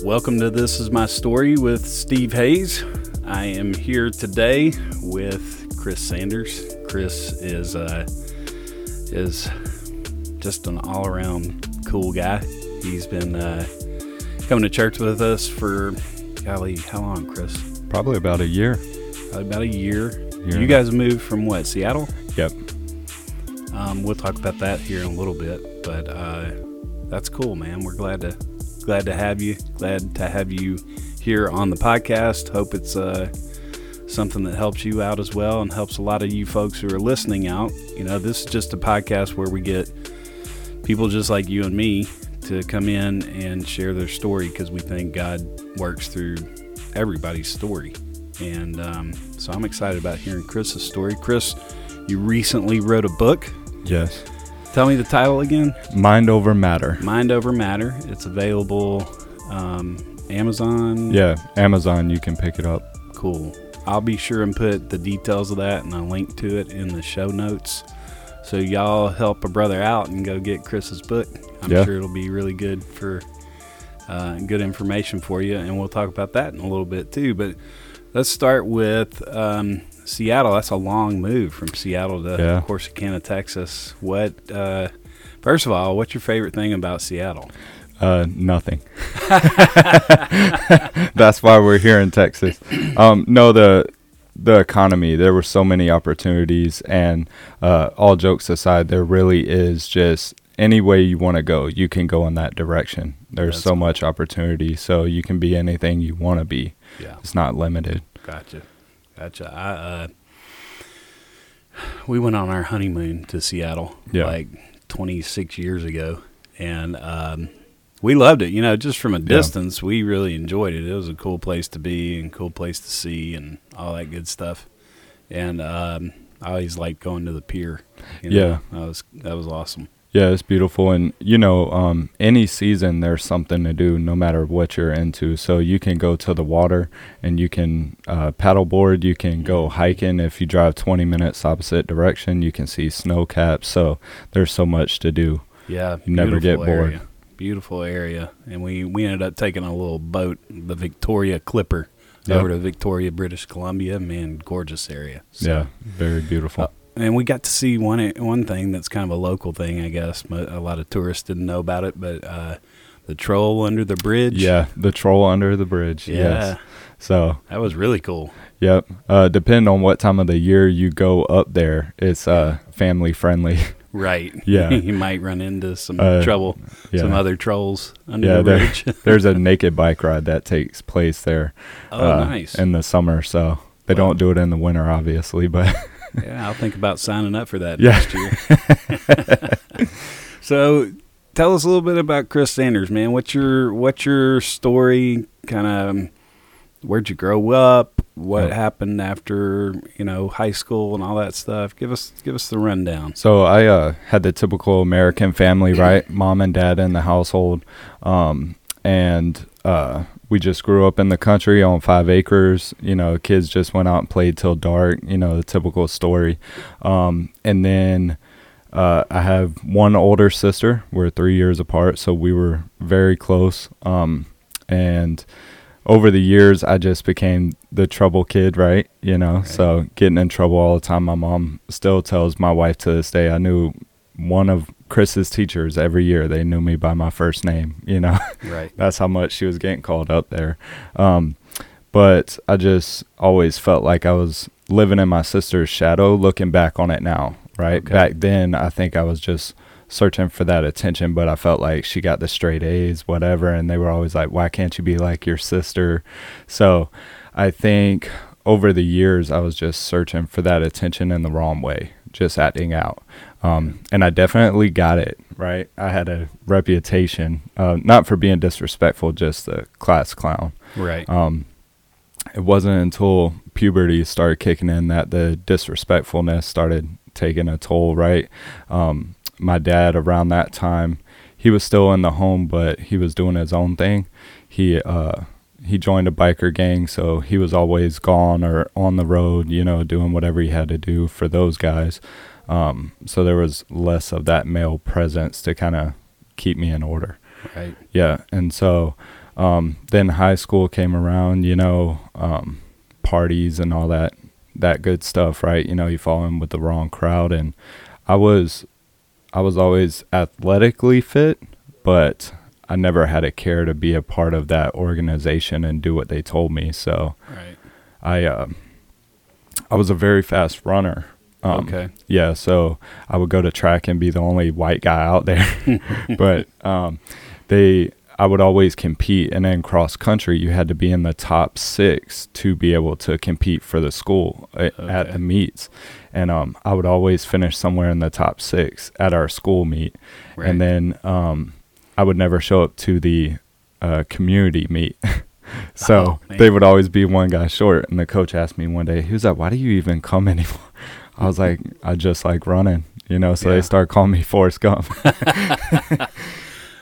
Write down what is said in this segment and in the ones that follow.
Welcome to This Is My Story with Steve Hayes. I am here today with Chris Sanders. Chris is uh, is just an all around cool guy. He's been uh, coming to church with us for golly, how long, Chris? Probably about a year. Probably about a year. Year. You guys moved from what? Seattle. Yep. Um, we'll talk about that here in a little bit, but uh, that's cool, man. We're glad to glad to have you. Glad to have you here on the podcast. Hope it's uh, something that helps you out as well and helps a lot of you folks who are listening out. You know, this is just a podcast where we get people just like you and me to come in and share their story because we think God works through everybody's story. And um, so I'm excited about hearing Chris's story. Chris, you recently wrote a book. Yes. Tell me the title again. Mind over matter. Mind Over Matter. It's available um, Amazon. Yeah, Amazon. You can pick it up. Cool. I'll be sure and put the details of that and a link to it in the show notes. So y'all help a brother out and go get Chris's book. I'm Yeah. sure it'll be really good for uh, good information for you, and we'll talk about that in a little bit too. But let's start with um, Seattle. That's a long move from Seattle to Yeah. Corsicana, Texas. What? Uh, first of all, what's your favorite thing about Seattle? Uh, nothing. That's why we're here in Texas. Um, no, the the economy. There were so many opportunities, and uh, all jokes aside, there really is just any way you want to go, you can go in that direction. There's That's so much opportunity, so you can be anything you want to be. Yeah. It's not limited. Gotcha, gotcha. I uh, we went on our honeymoon to Seattle Yeah. like 26 years ago, and um, we loved it. You know, just from a distance, we really enjoyed it. It was a cool place to be and cool place to see and all that good stuff. And um, I always liked going to the pier. You know, Yeah. that was that was awesome. Yeah, it's beautiful, and you know, um, any season there's something to do, no matter what you're into. So you can go to the water, and you can uh, paddleboard. You can go hiking. If you drive 20 minutes opposite direction, you can see snow caps. So there's so much to do. Yeah, You never get bored. area. Beautiful area, and we we ended up taking a little boat, the Victoria Clipper, Yep. over to Victoria, British Columbia. Man, gorgeous area. So- yeah, very beautiful. Uh, and we got to see one one thing that's kind of a local thing, I guess. A lot of tourists didn't know about it, but uh, the troll under the bridge. yeah, the troll under the bridge. yeah, Yes. So that was really cool. Yep. Uh, depending on what time of the year you go up there, it's uh, family friendly. Right. Yeah. you might run into some Uh, trouble, yeah. some other trolls under Yeah, the there- bridge. There's a naked bike ride that takes place there. oh, uh, nice. In the summer, so they Wow. don't do it in the winter, obviously. But Yeah, I'll think about signing up for that Yeah. next year. so, tell us a little bit about Chris Sanders, man. What's your what's your story? Kind of, where'd you grow up? What Yeah. happened after you know high school and all that stuff? Give us give us the rundown. so I uh, had the typical American family, right? Mom and dad in the household, um, and uh, we just grew up in the country on five acres. You know, kids just went out and played till dark. You know, the typical story. Um, and then uh, I have one older sister. We're three years apart, so we were very close. Um, and over the years, I just became the trouble kid, right? You know, so getting in trouble all the time. My mom still tells my wife to this day, I knew one of Chris's teachers every year. They knew me by my first name, you know. Right. That's how much she was getting called up there. Um, but I just always felt like I was living in my sister's shadow looking back on it now, right? Okay. Back then, I think I was just searching for that attention, but I felt like she got the straight A's, whatever. And they were always like, why can't you be like your sister? So I think over the years, I was just searching for that attention in the wrong way, just acting out. Um, and I definitely got it, right? I had a reputation, uh, not for being disrespectful, just a class clown. Right. Um, it wasn't until puberty started kicking in that the disrespectfulness started taking a toll, right? Um, my dad, around that time, he was still in the home, but he was doing his own thing. He, uh, he joined a biker gang, so he was always gone or on the road, you know, doing whatever he had to do for those guys. Um, so there was less of that male presence to kind of keep me in order. right. Yeah, and so Um, then high school came around, you know, um, parties and all that that good stuff, right? You know, you fall in with the wrong crowd and I was I was always athletically fit, but I never had a care to be a part of that organization and do what they told me. So Right. I uh, I was a very fast runner. Um, okay. Yeah, so I would go to track and be the only white guy out there. but um, they, I would always compete, and then cross country, you had to be in the top six to be able to compete for the school uh, at Okay. the meets. And um, I would always finish somewhere in the top six at our school meet, Right. and then um, I would never show up to the uh, community meet. so Oh, they would always be one guy short. And the coach asked me one day, he was like, "Why do you even come anymore?" I was like, "I just like running." You know, so Yeah. they start calling me Forrest Gump.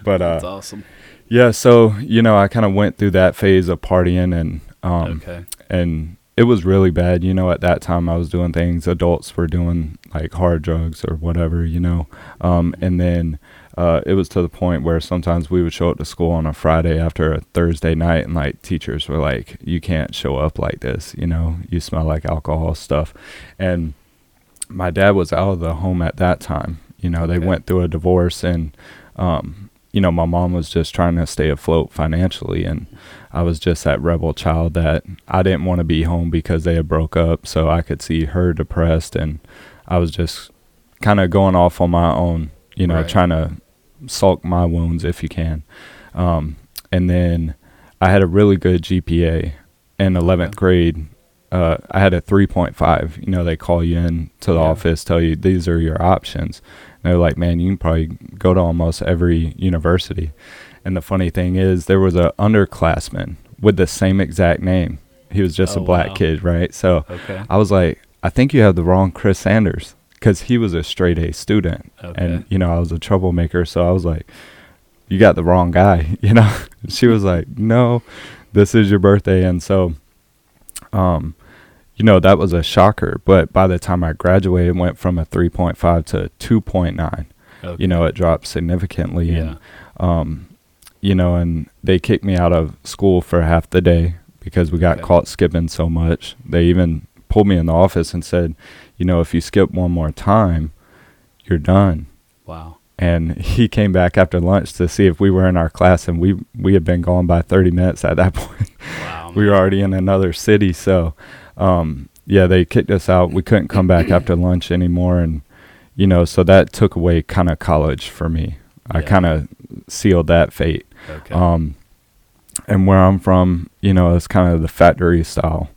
but uh, That's awesome. yeah, so you know, I kind of went through that phase of partying, and um, okay. and it was really bad. You know, at that time I was doing things adults were doing, like hard drugs or whatever. You know, um, and then uh, it was to the point where sometimes we would show up to school on a Friday after a Thursday night, and like teachers were like, "You can't show up like this. You know, you smell like alcohol stuff," and my dad was out of the home at that time. You know, they Okay. went through a divorce and um, you know, my mom was just trying to stay afloat financially and I was just that rebel child that I didn't want to be home because they had broke up, so I could see her depressed and I was just kind of going off on my own, you know, Right. trying to sulk my wounds if you can. Um, and then I had a really good GPA in 11th Okay. grade. Uh, I had a 3.5. You know, they call you in to the Yeah. office, tell you these are your options. And they're like, man, you can probably go to almost every university. And the funny thing is, there was a underclassman with the same exact name. He was just Oh, a black wow. kid, right? So Okay. I was like, I think you have the wrong Chris Sanders because he was a straight A student. Okay. And, you know, I was a troublemaker. So I was like, you got the wrong guy, you know? she was like, no, this is your birthday. And so, um, you know, that was a shocker. But by the time I graduated, it went from a 3.5 to 2.9. okay. You know, it dropped significantly. Yeah. And, um, you know, and they kicked me out of school for half the day because we got Okay. caught skipping so much. They even pulled me in the office and said, you know, if you skip one more time, you're done. Wow. And he came back after lunch to see if we were in our class, and we we had been gone by 30 minutes at that point. Wow. We were already in another city, so um, yeah, they kicked us out. We couldn't come back after lunch anymore, and you know, so that took away kind of college for me. I Yeah. kind of sealed that fate. Okay. Um, and where I'm from, you know, it's kind of the factory style.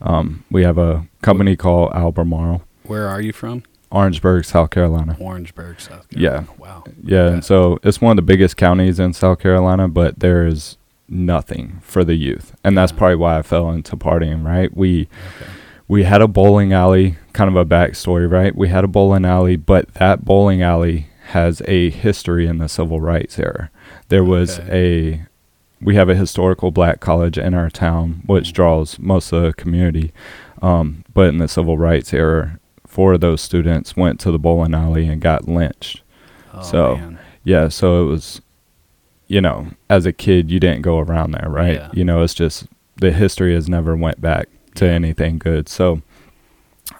Um, we have a company called Albemarle, Where are you from? Orangeburg, South Carolina. Orangeburg, South Carolina. Yeah. Wow. Yeah, Okay. and so it's one of the biggest counties in South Carolina, but there is nothing for the youth, and that's probably why I fell into partying. Right? We Okay. we had a bowling alley, kind of a backstory, right? We had a bowling alley, but that bowling alley has a history in the civil rights era. There was a we have a historical black college in our town, which draws most of the community. Um, but in the civil rights era, four of those students went to the bowling alley and got lynched. Oh, So, man. Yeah, so it was, you know, as a kid, you didn't go around there, right? Yeah. You know, it's just the history has never went back to Yeah. anything good. So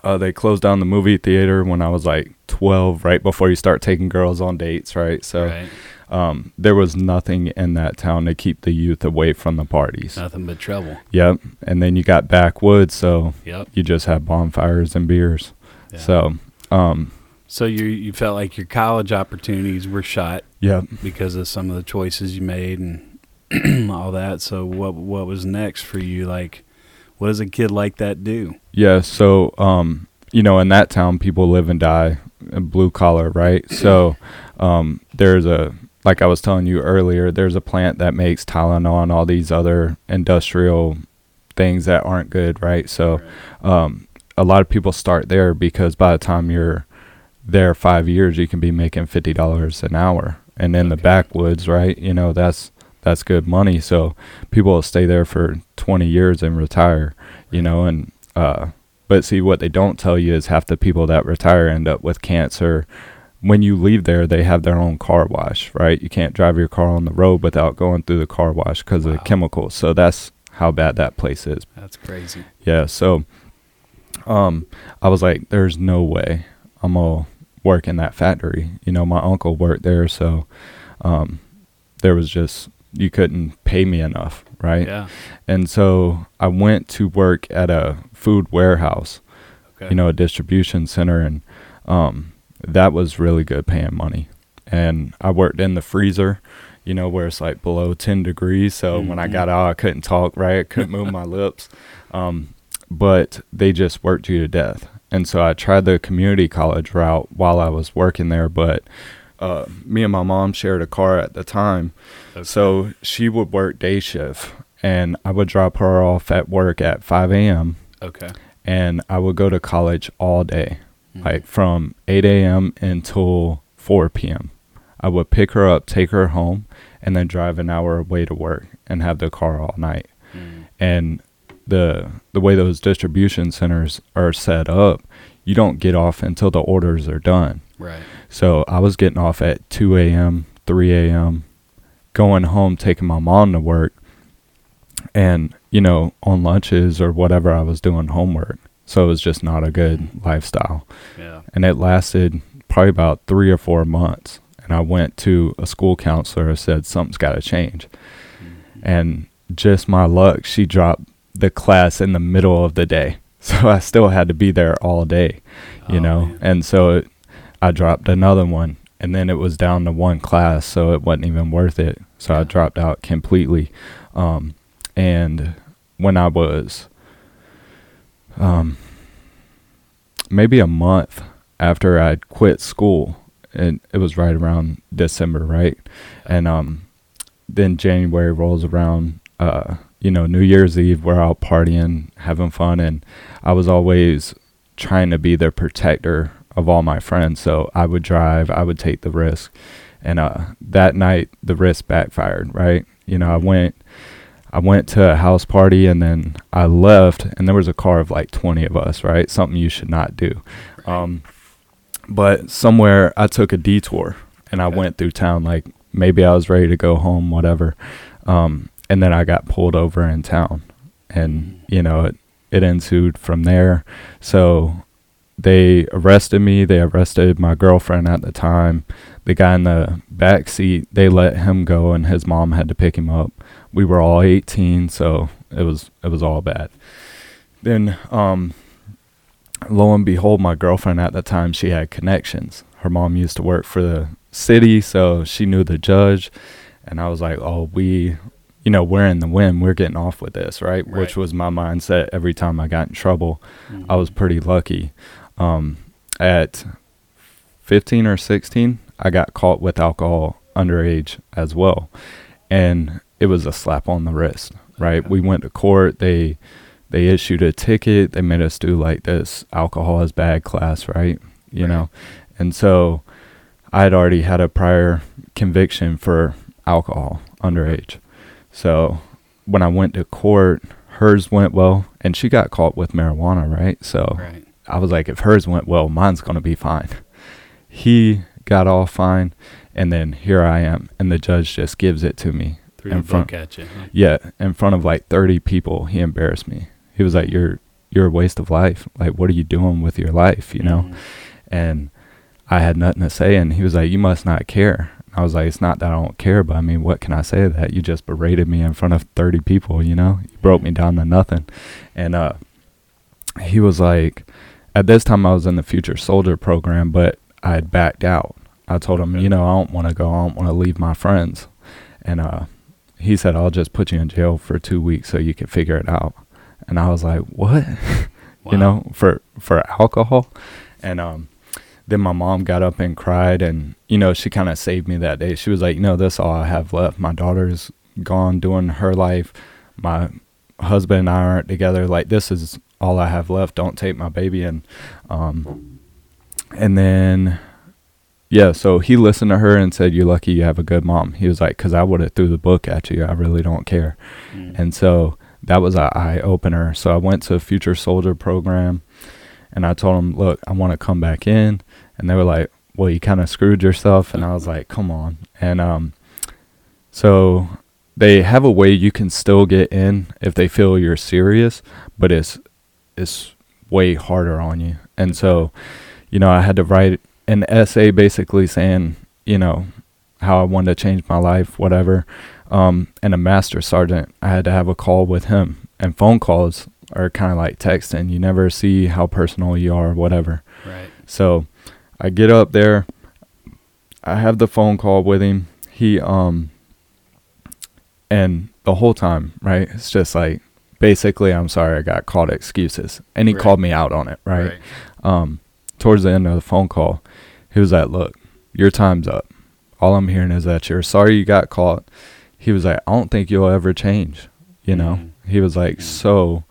uh, they closed down the movie theater when I was like 12, right before you start taking girls on dates, right? So right. um, there was nothing in that town to keep the youth away from the parties. Nothing but trouble. Yep. And then you got backwoods, so Yep. you just have bonfires and beers. Yeah. So, um, So you you felt like your college opportunities were shot yep. because of some of the choices you made and all that. So what what was next for you? Like, what does a kid like that do? Yeah, so um, you know, in that town, people live and die, uh, blue collar, right? So um, there's a like I was telling you earlier, there's a plant that makes Tylenol and all these other industrial things that aren't good, right? So um, a lot of people start there because by the time you're there five years, you can be making fifty dollars an hour, and in the backwoods, right? You know, that's that's good money. So people will stay there for twenty years and retire, you know, and uh, but see what they don't tell you is half the people that retire end up with cancer, when you leave there, they have their own car wash, right? You can't drive your car on the road without going through the car wash because Wow. of the chemicals. So that's how bad that place is. That's crazy. Yeah. So, um, I was like, there's no way I'm gonna work in that factory. You know, my uncle worked there, so um, there was just you couldn't pay me enough, right? Yeah. And so I went to work at a food warehouse, Okay. you know, a distribution center, and um, that was really good paying money. And I worked in the freezer, you know, where it's like below 10 degrees. So when I Mhm. got out, I couldn't talk, right? I couldn't move my lips. Um, but they just worked you to death. And so I tried the community college route while I was working there, but uh, me and my mom shared a car at the time. Okay. So she would work day shift, and I would drop her off at work at 5 a.m. okay. and I would go to college all day, Mhm. like from 8 a.m. until 4 p.m. I would pick her up, take her home, and then drive an hour away to work and have the car all night. Mm. And the the way those distribution centers are set up, you don't get off until the orders are done. Right. So I was getting off at 2 a.m., 3 a.m., going home, taking my mom to work, and, you know, on lunches or whatever, I was doing homework. So it was just not a good lifestyle. Yeah. And it lasted probably about three or four months. And I went to a school counselor and said, something's got to change. Mhm. And just my luck, she dropped the class in the middle of the day. So I still had to be there all day you Oh, know? man. and so it, i dropped another one and then it was down to one class so it wasn't even worth it. So i dropped out completely. Um, and when i was um, maybe a month after i'd quit school and it was right around december right? And um, then january rolls around uh, you know new year's eve we're out partying having fun and i was always trying to be the protector of all my friends. So I would drive, I would take the risk. And uh, that night the risk backfired, right? You know, I went I went to a house party and then I left and there was a car of like 20 of us, right? Something you should not do. Um but somewhere I took a detour and I Okay. went through town like maybe I was ready to go home, whatever. Um and then I got pulled over in town and you know it it ensued from there. So they arrested me. They arrested my girlfriend at the time. The guy in the back seat, they let him go, and his mom had to pick him up. We were all 18, so it was it was all bad. Then, um, lo and behold, my girlfriend at the time she had connections. Her mom used to work for the city, so she knew the judge. And I was like, oh, we you know, we're in the win. We're getting off with this, right? Right. Which was my mindset every time I got in trouble. I was pretty lucky. Um, at 15 or 16, I got caught with alcohol underage as well. And it was a slap on the wrist, right? Okay. We went to court. They they issued a ticket. They made us do like this alcohol is bad class, right? You Right. know. And so I had already had a prior conviction for alcohol underage. So when I went to court, hers went well, and she got caught with marijuana, right? So Right. I was like, if hers went well, mine's gonna be fine. He got off fine, and then here I am, and the judge just gives it to me. Threw in front- at you. huh? Yeah, in front of like thirty people, he embarrassed me. He was like, "You're you're a waste of life. Like, what are you doing with your life? You know?" Mhm. And I had nothing to say, and he was like, "You must not care." I was like, "It's not that I don't care, but I mean, what can I say to that? You just berated me in front of thirty people. You know, you broke me down to nothing." And uh, he was like, at this time I was in the Future Soldier program, but I had backed out. I told him, you know, I don't want to go. I don't want to leave my friends. And uh, he said, I'll just put you in jail for two weeks so you can figure it out. And I was like, what? Wow. you know, for for alcohol. And um, then my mom got up and cried, and you know, she kind of saved me that day. She was like, you know, this all I have left. My daughter's gone doing her life. My husband and I aren't together. Like this is all I have left. Don't take my baby. And um, and then yeah, so he listened to her and said, "You're lucky you have a good mom." He was like, "Cause I would have threw the book at you. I really don't care." Mm. And so that was an eye opener. So I went to a Future Soldier program and I told him look, I want to come back in. And they were like, well, you kind of screwed yourself. And I was like, come on. And um, so they have a way you can still get in if they feel you're serious, but it's it's way harder on you. And so, you know, I had to write an essay basically saying, you know, how I wanted to change my life, whatever. Um, and a master sergeant, I had to have a call with him. And phone calls are kind of like texting. You never see how personal you are, whatever. Right. So I get up there. I have the phone call with him. He um and the whole time, right? It's just like basically I'm sorry I got called excuses. And he Right. called me out on it, right? Um towards the end of the phone call, he was like, "Look, your time's up. All I'm hearing is that you're sorry you got caught." He was like, "I don't think you'll ever change." You know? Mhm. He was like, Mhm. "So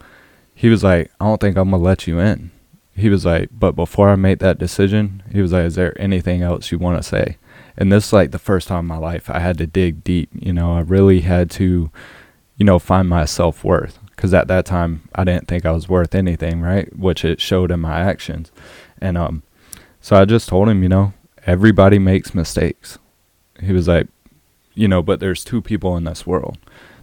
he was like, I don't think I'm gonna let you in. He was like, but before I made that decision, he was like, is there anything else you want to say? And this is like the first time in my life I had to dig deep. You know, I really had to, you know, find my self worth because at that time I didn't think I was worth anything, right? Which it showed in my actions. And um, so I just told him, you know, everybody makes mistakes. He was like, you know, but there's two people in this world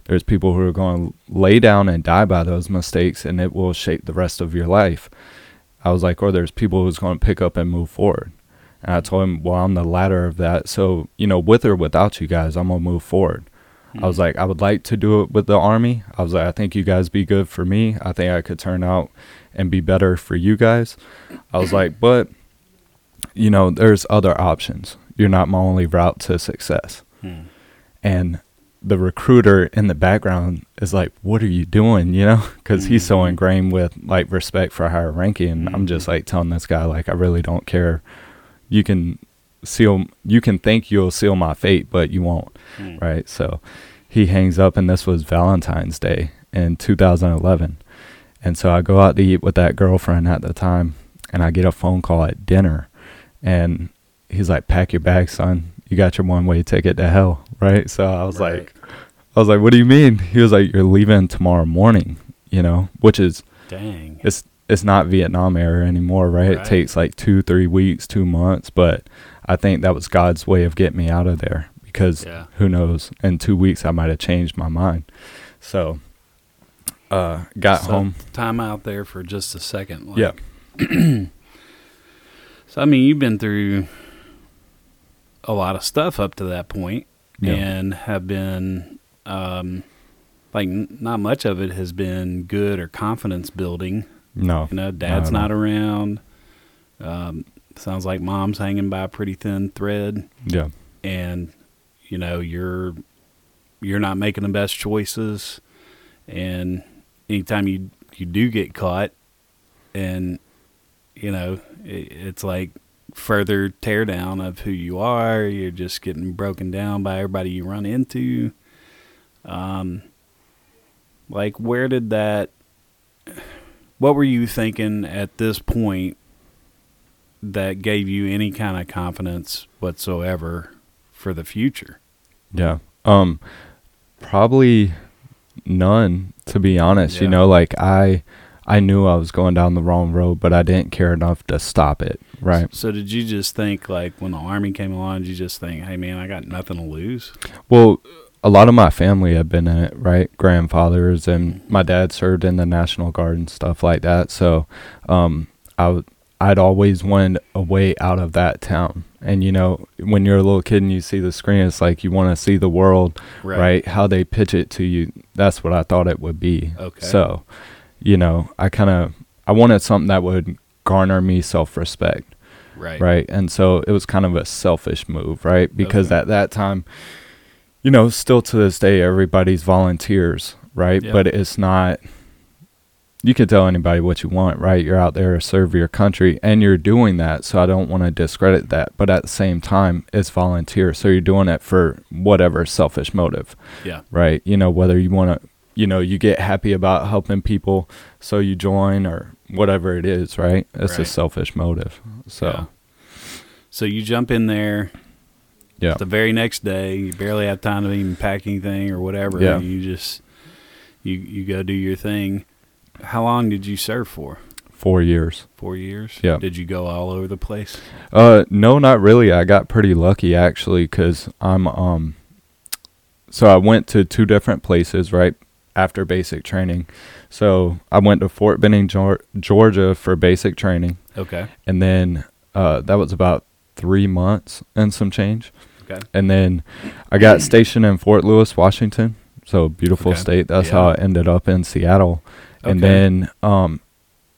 there's people who are going to lay down and die by those mistakes and it will shape the rest of your life i was like or there's people who's going to pick up and move forward. And i told him well i'm the latter of that. So you know with or without you guys i'm going to move forward. I was Mhm. like i would like to do it with the army. I was like i think you guys be good for me. I think i could turn out and be better for you guys. I was like but you know there's other options. You're not my only route to success. Hmm. and the recruiter in the background is like, "What are you doing?" You know, because he's so Mhm. ingrained with like respect for higher ranking. And I'm just Mhm. like telling this guy, like, I really don't care. You can seal, you can think you'll seal my fate, but you won't, Hmm. right? So he hangs up, and this was Valentine's Day in 2011. And so I go out to eat with that girlfriend at the time, and I get a phone call at dinner, and he's like, "Pack your bags, son. You got your one way ticket to hell." Right? So I was Right. like, I was like, "What do you mean?" He was like, "You're leaving tomorrow morning." You know, which is Dang. it's it's not Vietnam era anymore, right? Right. It takes like two, three weeks, two months, but I think that was God's way of getting me out of there because Yeah. who knows? In two weeks, I might have changed my mind. So, uh, got So, home. Time out there for just a second. Yeah. So I mean, you've been through a lot of stuff up to that point, Yeah. and have been um, like n- not much of it has been good or confidence building. No, You know, dad's no. not around. Um, sounds like mom's hanging by a pretty thin thread, yeah, and you know you're you're not making the best choices, and anytime you you do get caught, and you know it, it's like further tear down of who you are. You're just getting broken down by everybody you run into. Um, like where did that? What were you thinking at this point that gave you any kind of confidence whatsoever for the future? yeah. Um, probably none, to be honest. You know, like I, I knew I was going down the wrong road, but I didn't care enough to stop it. Right. So did you just think like when the army came along, did you just think, "Hey man, I got nothing to lose"? Well, a lot of my family have been in it, right? Grandfathers and my dad served in the National Guard and stuff like that. So, um, I would, I'd always wanted a way out of that town. And you know, when you're a little kid and you see the screen, it's like you want to see the world, right. How they pitch it to you. That's what I thought it would be. Okay. So, you know, I kind of I wanted something that would garner me self-respect Right. right? And so it was kind of a selfish move, right? Because Okay. at that time, you know, still to this day, everybody's volunteers, right? But it's not. You can tell anybody what you want, right? You're out there to serve your country, and you're doing that. So I don't want to discredit that, but at the same time, it's volunteer. So you're doing it for whatever selfish motive, Yeah. right? You know, whether you want to, you know, you get happy about helping people, so you join, or whatever it is, right? It's a selfish motive. So. Yeah. So you jump in there. Yeah. The very next day, you barely have time to even pack anything or whatever. Yeah. You just you you go do your thing. How long did you serve for? four years. Four years. Yeah. Did you go all over the place? Uh, no, not really. I got pretty lucky actually, because I'm um. So I went to two different places right after basic training. So I went to Fort Benning, Georgia for basic training, Okay. and then uh, that was about three months and some change. Okay. And then I got stationed in Fort Lewis, Washington. So beautiful Okay. state. That's Yeah. how I ended up in Seattle. And Okay. then um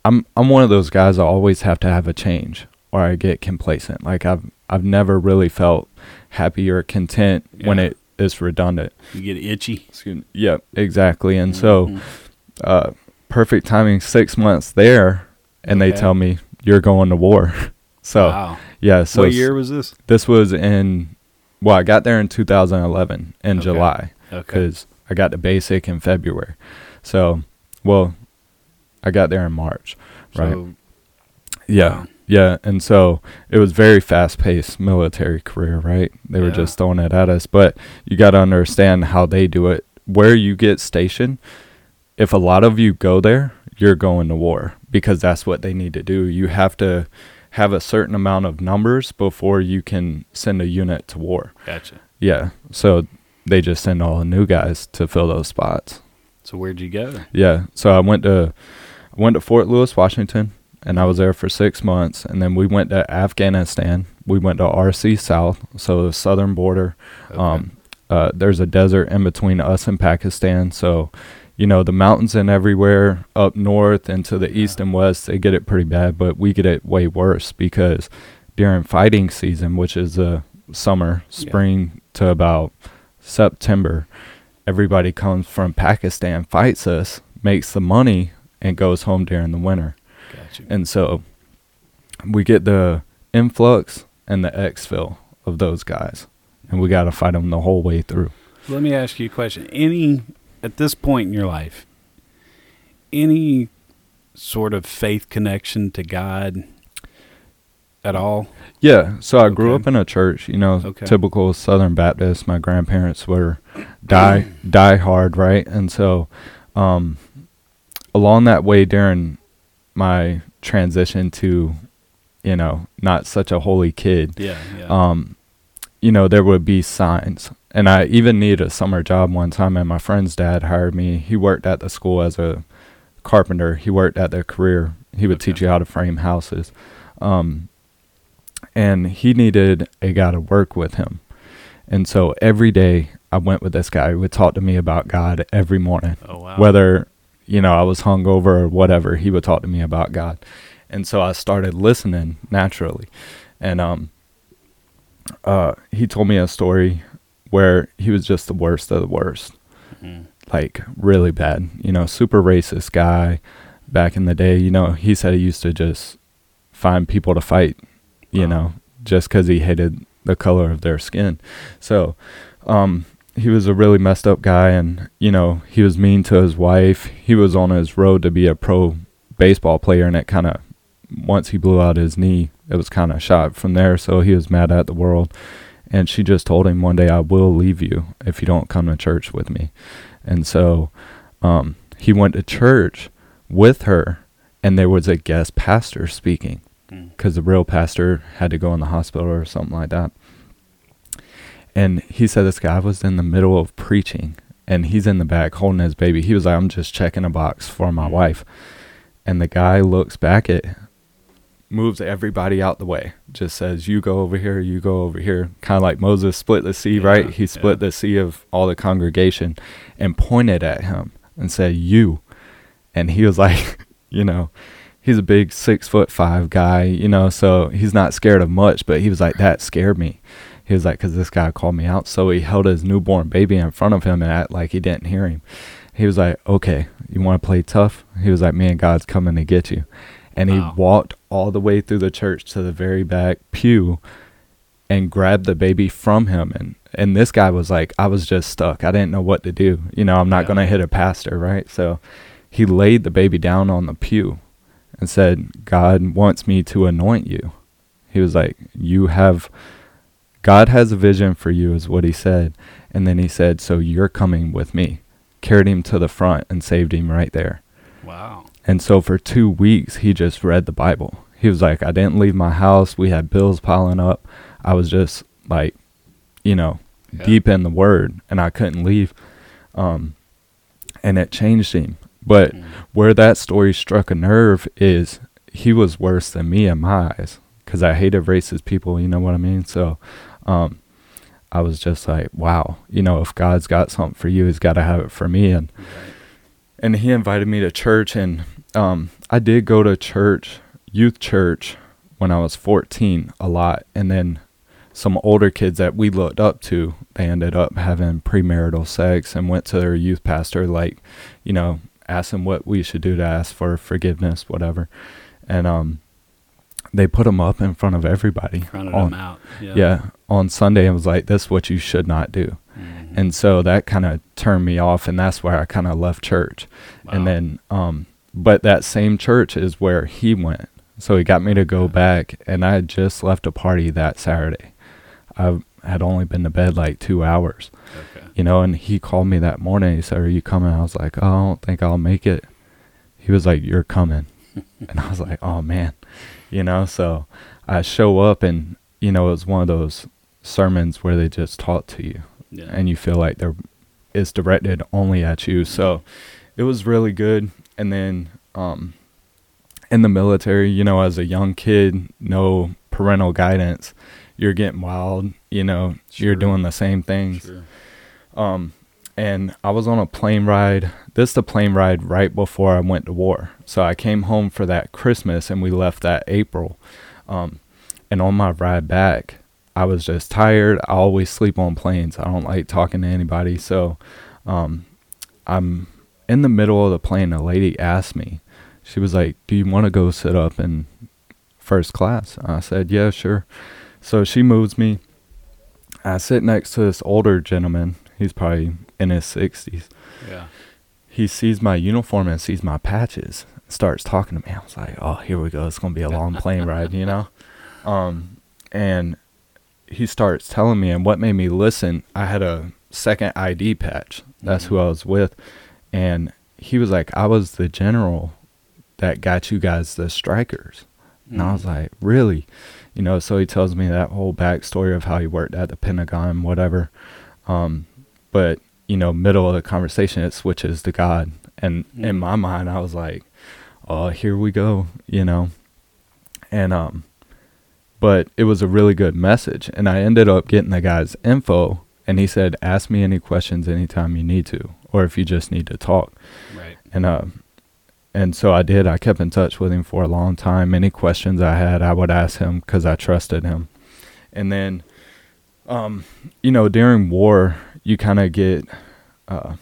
I'm I'm one of those guys I always have to have a change or I get complacent. Like I've I've never really felt happy or content when it is redundant. You get itchy. Excuse me. Yep, exactly. And so Mhm. uh perfect timing 6 months there and they tell me you're going to war. so wow. yeah, so what year was this? this was in well, I got there in 2011 in Okay. July Okay. because I got the basic in February. So, well, I got there in March, right? So, yeah, yeah, and so it was very fast paced military career, right? They were just throwing it at us, but you got to understand how they do it. Where you get stationed, if a lot of you go there, you're going to war because that's what they need to do. You have to have a certain amount of numbers before you can send a unit to war. Gotcha. Yeah. So they just send all the new guys to fill those spots. So where'd you go? Yeah. So I went to I went to Fort Lewis, Washington, and I was there for six months. And then we went to Afghanistan. We went to RC South, so the southern border. Okay. Um, uh, there's a desert in between us and Pakistan, so you know the mountains and everywhere up north and to the east and west they get it pretty bad, but we get it way worse because during fighting season, which is uh, summer, Yeah. spring to about September, everybody comes from Pakistan, fights us, makes the money, and goes home during the winter. Gotcha. And so we get the influx and the exfil of those guys, and we got to fight them the whole way through. Let me ask you a question. Any at this point in your life, any sort of faith connection to God at all? Yeah, so I grew up in a church, you know, Okay. typical Southern Baptist. My grandparents were die die hard, right? And so um along that way during my transition to, you know, not such a holy kid, Yeah, yeah. um, you know, there would be signs. And I even needed a summer job one time, and my friend's dad hired me. He worked at the school as a carpenter. He worked at the career. He would teach you how to frame houses. Um, and he needed a guy to work with him. And so every day I went with this guy who would talk to me about God every morning oh wow. whether you know I was hungover or whatever, he would talk to me about God, and so I started listening naturally, and um, uh, he told me a story where he was just the worst of the worst, Mhm. like really bad, you know, super racist guy. Back in the day, you know, he said he used to just find people to fight, you know, just because he hated the color of their skin. So, um, he was a really messed up guy and you know he was mean to his wife he was on his road to be a pro baseball player and it kind of once he blew out his knee it was kind of shot from there so he was mad at the world and she just told him one day i will leave you if you don't come to church with me and so um, he went to church with her and there was a guest pastor speaking because the real pastor had to go in the hospital or something like that. And he said this guy was in the middle of preaching and he's in the back holding his baby. He was like, I'm just checking a box for my Mhm. wife. And the guy looks back at, moves everybody out the way, just says, You go over here, you go over here. Kind of like Moses split the sea, Yeah, right? He split yeah. the sea of all the congregation and pointed at him and said, You. And he was like, You know, he's a big six foot five guy, you know, so he's not scared of much, but he was like, That scared me. He was like, because this guy called me out. So he held his newborn baby in front of him and act like he didn't hear him. He was like, okay, you want to play tough? He was like, me and God's coming to get you. And Wow. he walked all the way through the church to the very back pew and grabbed the baby from him. And, and this guy was like, I was just stuck. I didn't know what to do. You know, I'm not Yeah. going to hit a pastor, right? So he laid the baby down on the pew and said, God wants me to anoint you. He was like, You have, God has a vision for you, is what he said. And then he said, So you're coming with me. Carried him to the front and saved him right there. Wow. And so for two weeks, he just read the Bible. He was like, I didn't leave my house. We had bills piling up. I was just like, you know, Yeah. deep in the word and I couldn't leave. Um, and it changed him. But Mm. where that story struck a nerve is he was worse than me in my eyes because I hated racist people. You know what I mean? So, um, I was just like, wow, you know, if God's got something for you, He's got to have it for me. And Right. and he invited me to church, and um, I did go to church, youth church, when I was 14 a lot, and then some older kids that we looked up to, they ended up having premarital sex and went to their youth pastor, like, you know, asked him what we should do to ask for forgiveness, whatever, and um, they put them up in front of everybody. Crowded on- them out. Yeah. yeah, on Sunday, and was like, "This is what you should not do." Mhm. and so that kind of turned me off and that's where i kind of left church Wow. and then um but that same church is where he went so he got me to go back and i had just left a party that saturday i had only been to bed like two hours okay. you know and he called me that morning he said are you coming i was like oh, i don't think i'll make it he was like you're coming and i was like oh man you know so i show up and you know it was one of those sermons where they just taught to you Yeah. and you feel like they're it's directed only at you. So it was really good. And then um in the military, you know, as a young kid, no parental guidance, you're getting wild, you know, you're doing the same things. Sure. Um and I was on a plane ride. This the plane ride right before I went to war. So I came home for that Christmas and we left that April. Um and on my ride back, I was just tired. I always sleep on planes. I don't like talking to anybody. So um I'm in the middle of the plane. A lady asked me, she was like, Do you want to go sit up in first class? I said, Yeah, sure. So she moves me. I sit next to this older gentleman. He's probably in his 60s. Yeah. He sees my uniform and sees my patches. Starts talking to me. I was like, "Oh, here we go. It's gonna be a long plane ride," you know. Um, and he starts telling me, and what made me listen, I had a second ID patch. That's who I was with, and he was like, "I was the general that got you guys the Strykers." And I was Mhm. like, really? You know, so he tells me that whole backstory of how he worked at the Pentagon, whatever. Um, but, you know, middle of the conversation, it switches to God. And in Mhm. my mind, I was like, oh, here we go, you know. And, um, but it was a really good message. And I ended up getting the guy's info. And he said, ask me any questions anytime you need to, or if you just need to talk. Right. And uh, and so I did. I kept in touch with him for a long time. Any questions I had, I would ask him because I trusted him. And then, um, you know, during war, you kind of get, uh,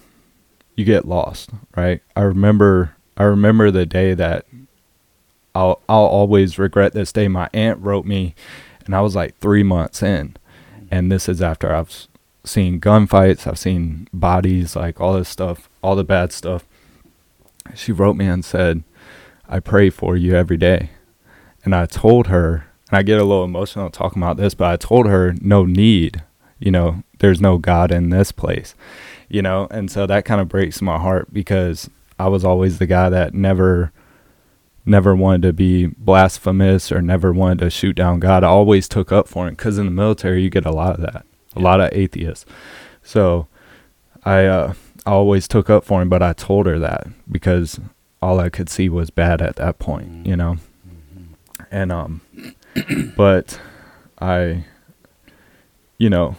you get lost, right? I remember, I remember the day that I'll, I'll always regret this day. My aunt wrote me, and I was like three months in, and this is after I've seen gunfights, I've seen bodies, like all this stuff, all the bad stuff she wrote me and said, I pray for you every day. And I told her, and I get a little emotional talking about this, but I told her, no need. You know, there's no God in this place, you know? And so that kind of breaks my heart because I was always the guy that never, never wanted to be blasphemous or never wanted to shoot down God. I always took up for him because in the military, you get a lot of that, a lot of atheists. So I, uh, always took up for him, but I told her that because all I could see was bad at that point, you know. And um, but I, you know,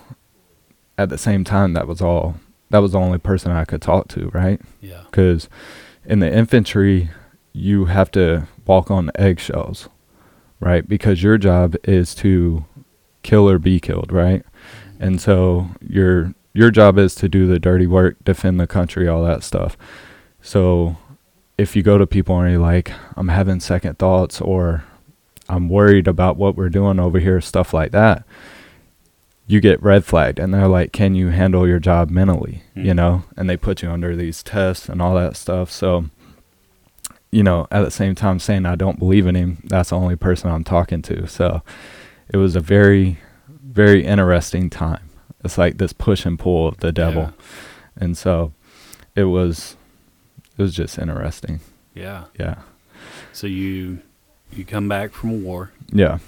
at the same time, that was all. That was the only person I could talk to, right? Yeah. Because in the infantry, you have to walk on eggshells, right? Because your job is to kill or be killed, right? And so your your job is to do the dirty work, defend the country, all that stuff. So if you go to people and you're like, I'm having second thoughts or I'm worried about what we're doing over here, stuff like that, you get red flagged and they're like, Can you handle your job mentally? You Mhm. know? And they put you under these tests and all that stuff. So you know, at the same time saying I don't believe in him, that's the only person I'm talking to. So it was a very, very interesting time. It's like this push and pull of the devil. Yeah. And so it was it was just interesting. Yeah. Yeah. So you you come back from war. Yeah.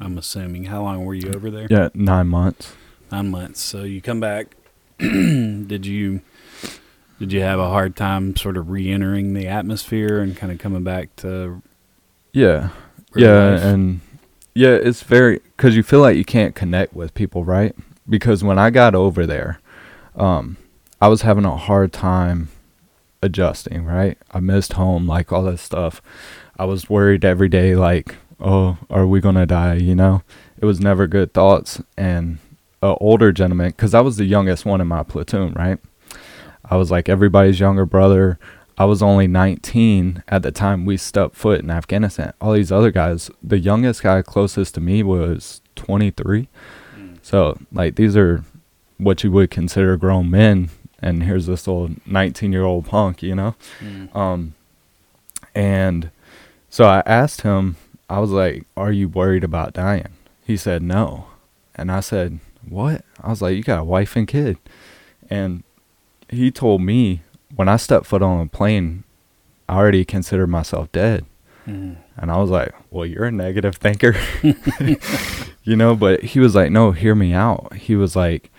I'm assuming. How long were you over there? Yeah. Nine months. Nine months. So you come back. did you did you have a hard time sort of re-entering the atmosphere and kind of coming back to Yeah. yeah. life? And yeah, it's very, because you feel like you can't connect with people, right? Because when I got over there, um, I was having a hard time adjusting, right? I missed home, like all that stuff. I was worried every day, like, oh, are we to die? You know, it was never good thoughts. And a older gentleman, because I was the youngest one in my platoon, right? I was like everybody's younger brother. I was only 19 at the time we stepped foot in Afghanistan. All these other guys, the youngest guy closest to me was 23. So, like, these are what you would consider grown men. And here's this old 19 year old punk, you know? Mm. Um, and so I asked him, I was like, Are you worried about dying? He said, No. And I said, What? I was like, You got a wife and kid. And he told me when I stepped foot on a plane, I already considered myself dead. Mm. And I was like, Well, you're a negative thinker. you know, but he was like, No, hear me out. He was like,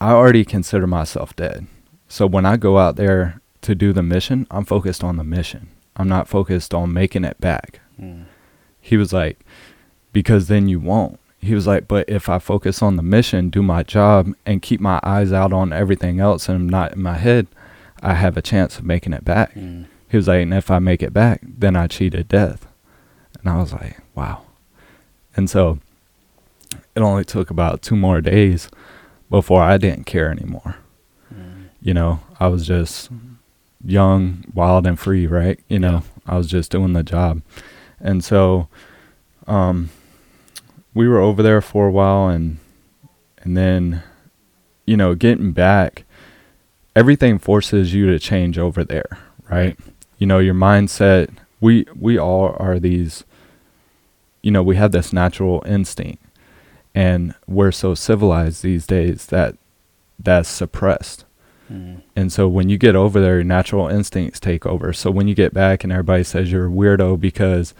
I already consider myself dead. So when I go out there to do the mission, I'm focused on the mission. I'm not focused on making it back. Mm. He was like, Because then you won't. He was like, But if I focus on the mission, do my job, and keep my eyes out on everything else and I'm not in my head, I have a chance of making it back. Mm. He was like, and if I make it back, then I cheated death. And I was like, wow. And so it only took about two more days before I didn't care anymore. Mm. You know, I was just young, wild, and free, right? You know, I was just doing the job. And so um, we were over there for a while and and then you know, getting back everything forces you to change over there, right? You know, your mindset, we we all are these you know, we have this natural instinct and we're so civilized these days that that's suppressed. Mm. And so when you get over there, your natural instincts take over. So when you get back and everybody says you're a weirdo because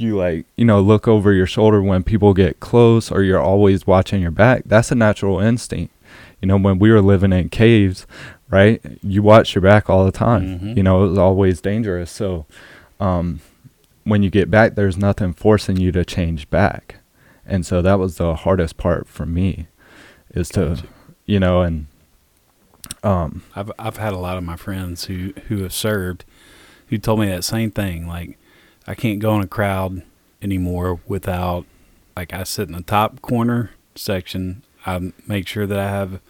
you like, you know, look over your shoulder when people get close or you're always watching your back, that's a natural instinct. You know, when we were living in caves, right? You watch your back all the time. Mhm. You know, it was always dangerous. So um when you get back there's nothing forcing you to change back. And so that was the hardest part for me is to Gotcha. you know, and um I've I've had a lot of my friends who who have served who told me that same thing. Like, I can't go in a crowd anymore without like I sit in the top corner section. I make sure that I have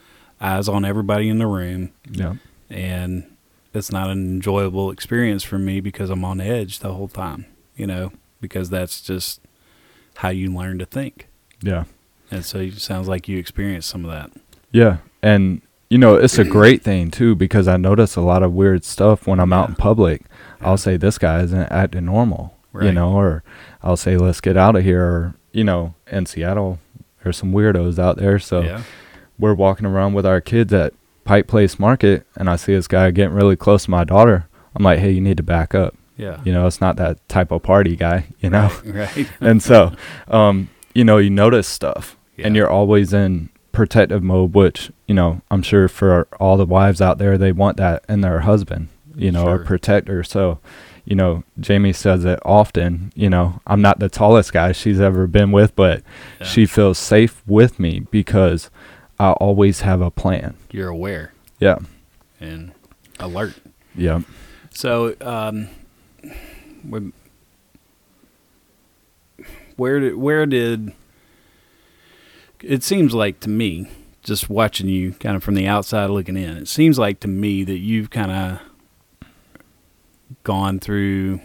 eyes on everybody in the room, yeah. and it's not an enjoyable experience for me because I'm on edge the whole time. You know, because that's just how you learn to think. Yeah. And so it sounds like you experienced some of that. Yeah. And you know, it's a great thing too because I notice a lot of weird stuff when I'm out in public. Yeah. I'll say this guy isn't acting normal. You know, or I'll say let's get out of here or you know, in Seattle there's some weirdos out there. So yeah. we're walking around with our kids at Pike Place Market and I see this guy getting really close to my daughter. I'm like, Hey, you need to back up. Yeah. You know, it's not that type of party guy, you know? Right. right. and so um you know you notice stuff and you're always in protective mode which you know i'm sure for all the wives out there they want that in their husband you know Sure. a protector so you know jamie says it often you know i'm not the tallest guy she's ever been with but Yeah. she feels safe with me because i always have a plan you're aware yeah and alert. yeah So, um, when- where did where did it seems like to me, just watching you kind of from the outside looking in, it seems like to me that you've kind of gone through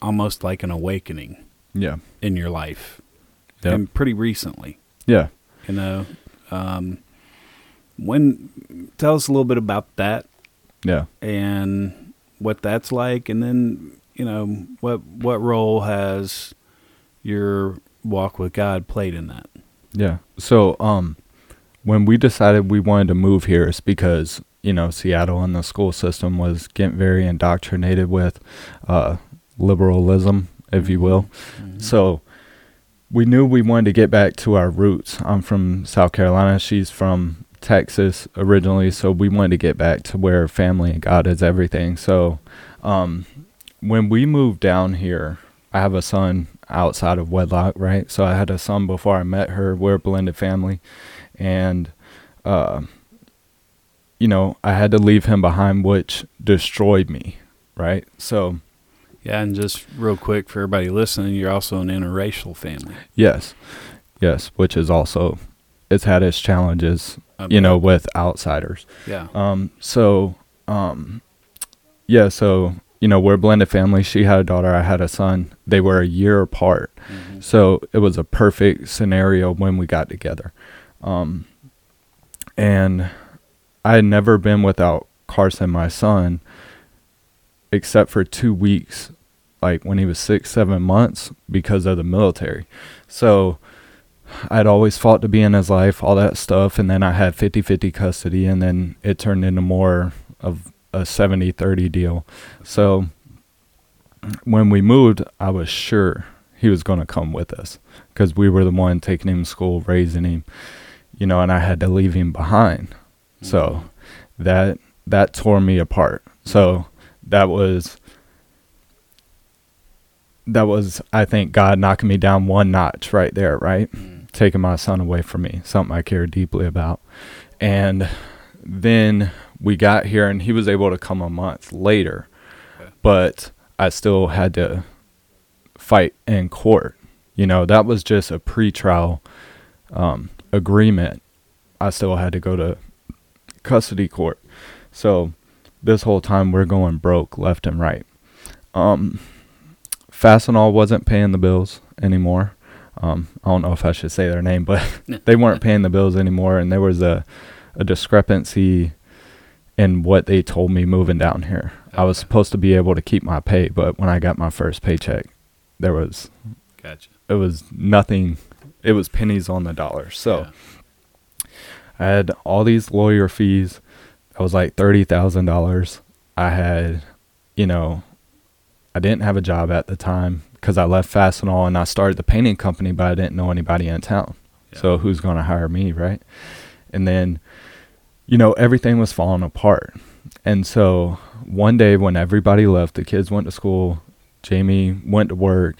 almost like an awakening yeah. in your life, yeah. and pretty recently. yeah. You know, um, when tell us a little bit about that yeah. and what that's like and then you know what what role has your walk with God played in that? Yeah. So, um, when we decided we wanted to move here, it's because you know, Seattle and the school system was getting very indoctrinated with uh, liberalism, if you will. Mhm. So we knew we wanted to get back to our roots. I'm from South Carolina. She's from Texas originally. So we wanted to get back to where family and God is everything. So um, when we moved down here, I have a son outside of wedlock, right? So I had a son before I met her. We're a blended family. And, uh, you know, I had to leave him behind, which destroyed me, right? So, Yeah, and just real quick for everybody listening, you're also an interracial family. yes, yes, which is also, it's had its challenges, you know, with outsiders. Yeah. Um, so, um, yeah, so, you know, we're a blended family. She had a daughter, I had a son. They were a year apart. Mhm. So it was a perfect scenario when we got together. Um, and I had never been without Carson, my son, except for two weeks, like when he was six, seven months because of the military. So I'd always fought to be in his life, all that stuff. And then I had 50 50 custody, and then it turned into more of a 70 30 deal. So when we moved, I was sure he was going to come with us because we were the one taking him to school, raising him, you know, and I had to leave him behind. So that that tore me apart. So that was that was I think God knocking me down one notch right there, right? Mhm. taking my son away from me, something I care deeply about. And then we got here and he was able to come a month later. Okay. But I still had to fight in court. You know, that was just a pretrial um, agreement. I still had to go to custody court. So this whole time we're going broke left and right. Um, Fastenal wasn't paying the bills anymore. Um, I don't know if I should say their name, but they weren't paying the bills anymore, and there was a, a discrepancy in what they told me moving down here. I was supposed to be able to keep my pay, but when I got my first paycheck, there was Gotcha. it was nothing. It was pennies on the dollar. So Yeah. I had all these lawyer fees. That was like thirty thousand dollars. I had, you know, I didn't have a job at the time because I left Fastenal and I started the painting company, but I didn't know anybody in town. Yeah. So who's going to hire me, right? And then, you know, everything was falling apart. And so one day when everybody left, the kids went to school, Jamie went to work.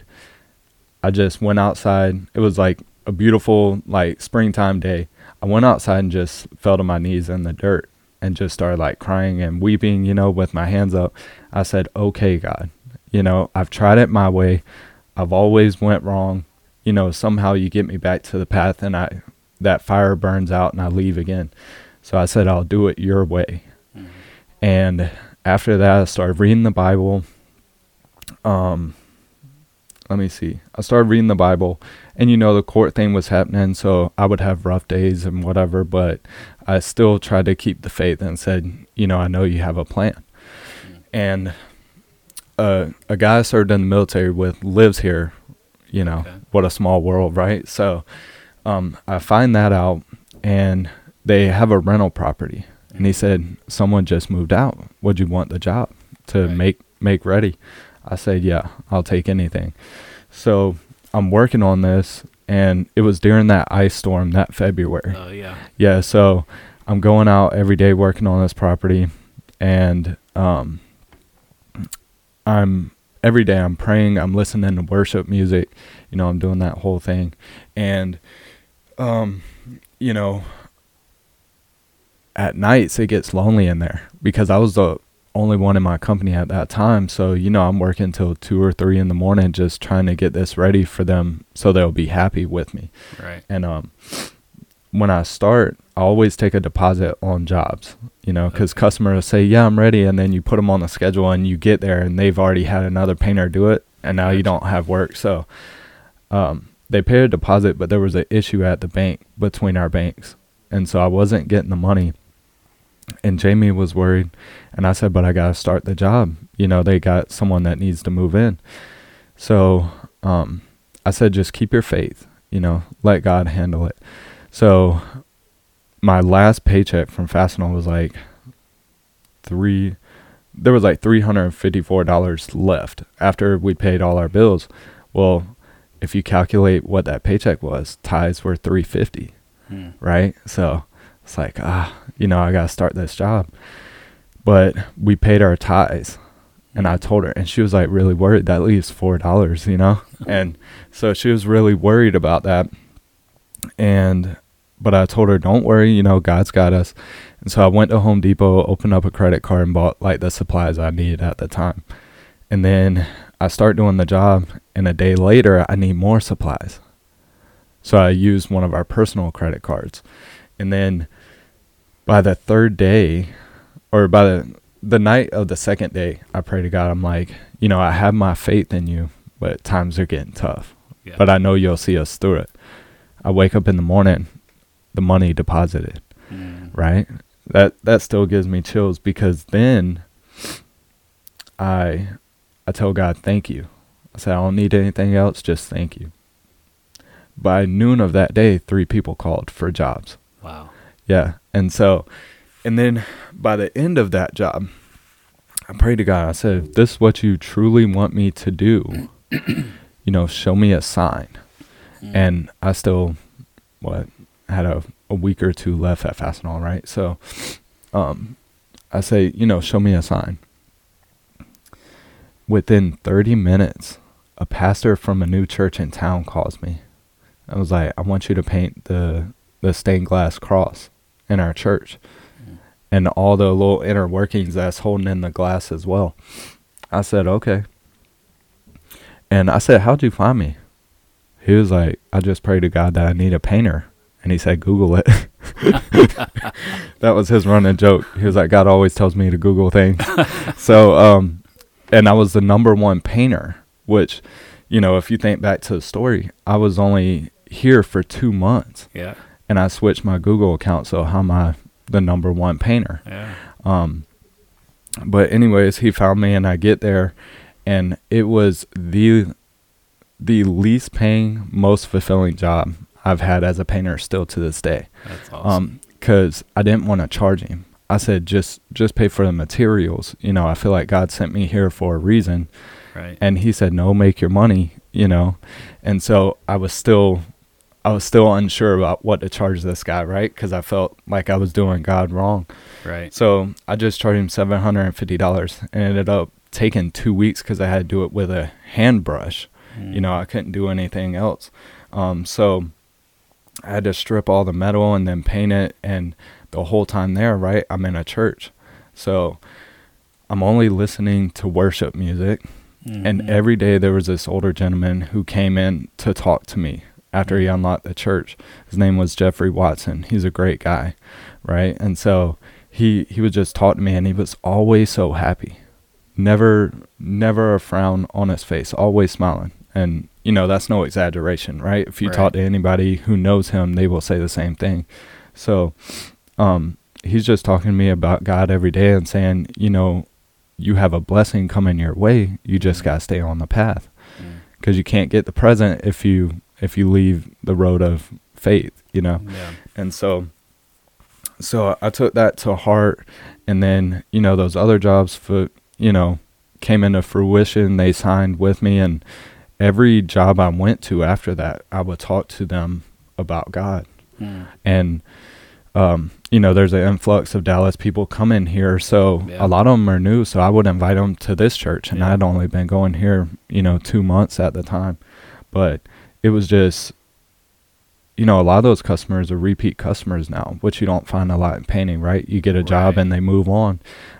I just went outside. It was like a beautiful like springtime day. I went outside and just fell to my knees in the dirt and just started like crying and weeping, you know, with my hands up. I said, "Okay, God, you know, I've tried it my way. I've always went wrong. You know, somehow you get me back to the path and I that fire burns out and I leave again." So I said, "I'll do it your way." Mhm. And after that, I started reading the Bible. Um, let me see. I started reading the Bible, and you know, the court thing was happening, so I would have rough days and whatever, but I still tried to keep the faith and said, you know, I know you have a plan. And uh, a guy I served in the military with lives here, you know, Okay. what a small world, right? So um, I find that out, and they have a rental property. And he said, Someone just moved out. Would you want the job to Right. make make ready? I said, Yeah, I'll take anything. So I'm working on this and it was during that ice storm that February. Oh yeah. Yeah, so I'm going out every day working on this property and um I'm every day I'm praying, I'm listening to worship music, you know, I'm doing that whole thing. And um you know at nights it gets lonely in there because I was the only one in my company at that time. So, you know, I'm working till two or three in the morning just trying to get this ready for them so they'll be happy with me. Right. And um, when I start, I always take a deposit on jobs, you know, because Okay. customers say, "Yeah, I'm ready," and then you put them on the schedule, and you get there, and they've already had another painter do it, and now you don't have work. So, um, they pay a deposit, but there was an issue at the bank between our banks, and so I wasn't getting the money. And Jamie was worried, and I said, "But I gotta start the job. You know, they got someone that needs to move in." So, um, I said, "Just keep your faith. You know, let God handle it." So my last paycheck from Fastenal was like three there was like $354 left after we paid all our bills. Well, if you calculate what that paycheck was, tithes were 350, Hmm. right? So it's like, ah, you know, I got to start this job. But we paid our tithes. And I told her, and she was like really worried. That leaves four dollars, you know. And so she was really worried about that. And, but I told her, don't worry, you know, God's got us. And so I went to Home Depot, opened up a credit card, and bought like the supplies I needed at the time. And then I start doing the job, and a day later, I need more supplies. So I used one of our personal credit cards. And then by the third day, or by the, the night of the second day, I pray to God, I'm like, you know, I have my faith in you, but times are getting tough. Yeah. But I know you'll see us through it. I wake up in the morning, the money deposited Mm. right? That that still gives me chills because then I I tell God thank you. I say I don't need anything else, just thank you. By noon of that day, three people called for jobs. Wow. Yeah. And so and then by the end of that job, I prayed to God. I said, if this is what you truly want me to do, you know, show me a sign Mm. and I still what had a, a week or two left at Fastenal, right? So um I say, you know, show me a sign. Within 30 minutes, a pastor from a new church in town calls me. I was like, I want you to paint the the stained glass cross in our church Mm. and all the little inner workings that's holding in the glass as well. I said, okay. And I said, how'd you find me? He was like, I just prayed to God that I need a painter. And he said, Google it. that was his running joke. He was like, God always tells me to Google things. so, um, and I was the number one painter, which, you know, if you think back to the story, I was only here for two months Yeah. And I switched my Google account. So, how am I the number one painter? Yeah. Um, but anyways, he found me and I get there and it was the the least paying, most fulfilling job I've had as a painter still to this day. That's awesome. Um, cause I didn't want to charge him. I said, just, just pay for the materials. You know, I feel like God sent me here for a reason. right. And he said, no, make your money, you know? And so I was still, I was still unsure about what to charge this guy, right? Cause I felt like I was doing God wrong. right. So I just charged him seven hundred and fifty dollars, and it ended up taking two weeks because I had to do it with a hand brush. You know, I couldn't do anything else. Um, so I had to strip all the metal and then paint it, and the whole time there, right, I'm in a church, so I'm only listening to worship music. And Mhm. every day there was this older gentleman who came in to talk to me after he unlocked the church. His name was Jeffrey Watson. He's a great guy, right? And so he he would just talk to me and he was always so happy. Never never a frown on his face, always smiling. And you know, that's no exaggeration, right? If you Right. talk to anybody who knows him, they will say the same thing. So um he's just talking to me about God every day and saying, you know, you have a blessing coming your way. You just Mhm. got to stay on the path Mm. because you can't get the present if you if you leave the road of faith, you know. Yeah. And so so I took that to heart and then, you know, those other jobs for, you know, came into fruition. They signed with me and every job I went to after that, I would talk to them about God Mm. and um, you know, there's an influx of Dallas people coming here, so Yeah. a lot of them are new. So I would invite them to this church, and Yeah. I'd only been going here, you know, two months at the time, but it was just, you know, a lot of those customers are repeat customers now, which you don't find a lot in painting, right? You get a job and they move on,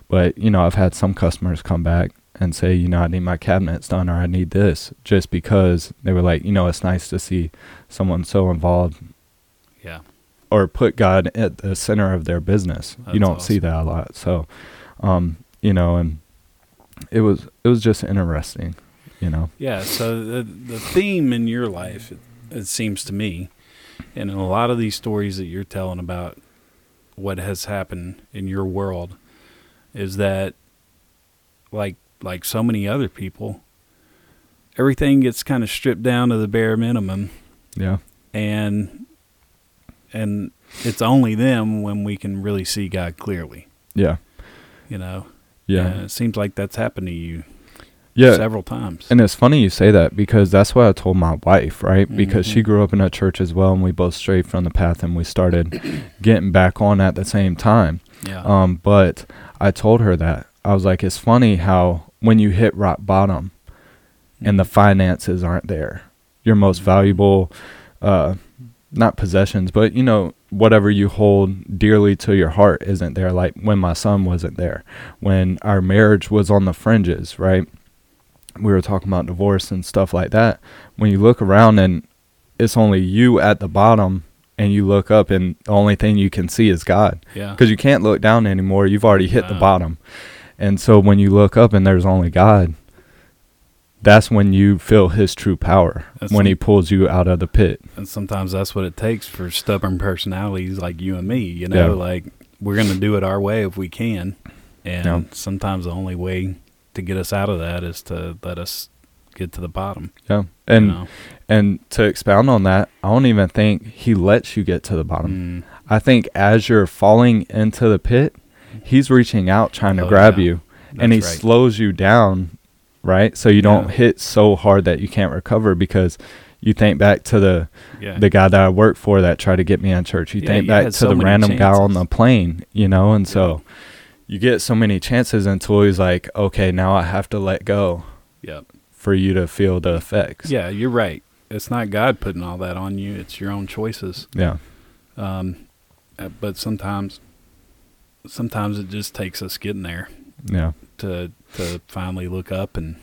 but you know, I've had some customers come back and say, you know, I need my cabinets done or I need this, just because they were like, you know, it's nice to see someone so involved Yeah. or put God at the center of their business. That's you don't see that a lot. So, um, you know, and it was it was just interesting, you know. Yeah. So the the theme in your life, it, it seems to me, and in a lot of these stories that you're telling about what has happened in your world, is that like like so many other people, everything gets kind of stripped down to the bare minimum, Yeah. and and it's only them when we can really see God clearly. Yeah. You know. Yeah. And it seems like that's happened to you Yeah. several times. And it's funny you say that because that's what I told my wife, right? Because she Mhm. grew up in a church as well, and we both strayed from the path, and we started getting back on at the same time. yeah. Um, but I told her that I was like, it's funny how when you hit rock bottom and the finances aren't there, your most valuable, uh, not possessions, but you know, whatever you hold dearly to your heart isn't there. Like when my son wasn't there, when our marriage was on the fringes, right? We were talking about divorce and stuff like that. When you look around and it's only you at the bottom and you look up and the only thing you can see is God yeah. because you can't look down anymore. You've already hit the bottom. And so when you look up and there's only God, that's when you feel his true power That's when he pulls you out of the pit. And sometimes that's what it takes for stubborn personalities like you and me. You know, Yeah. like we're going to do it our way if we can. And Yeah. sometimes the only way to get us out of that is to let us get to the bottom. Yeah. you And know? and to expound on that, I don't even think he lets you get to the bottom. Mm, I think as you're falling into the pit, he's reaching out trying to Oh, grab yeah. you and he right. slows you down, right? So you don't hit so hard that you can't recover because you think back to the yeah. the guy that I worked for that tried to get me in church. You Yeah, think you back to so the random guy on the plane, you know, and Yeah. so you get so many chances until he's like, okay, now I have to let go Yep. for you to feel the effects. Yeah, you're right. It's not God putting all that on you. It's your own choices. Yeah. Um, uh, but sometimes, sometimes it just takes us getting there Yeah. to to finally look up and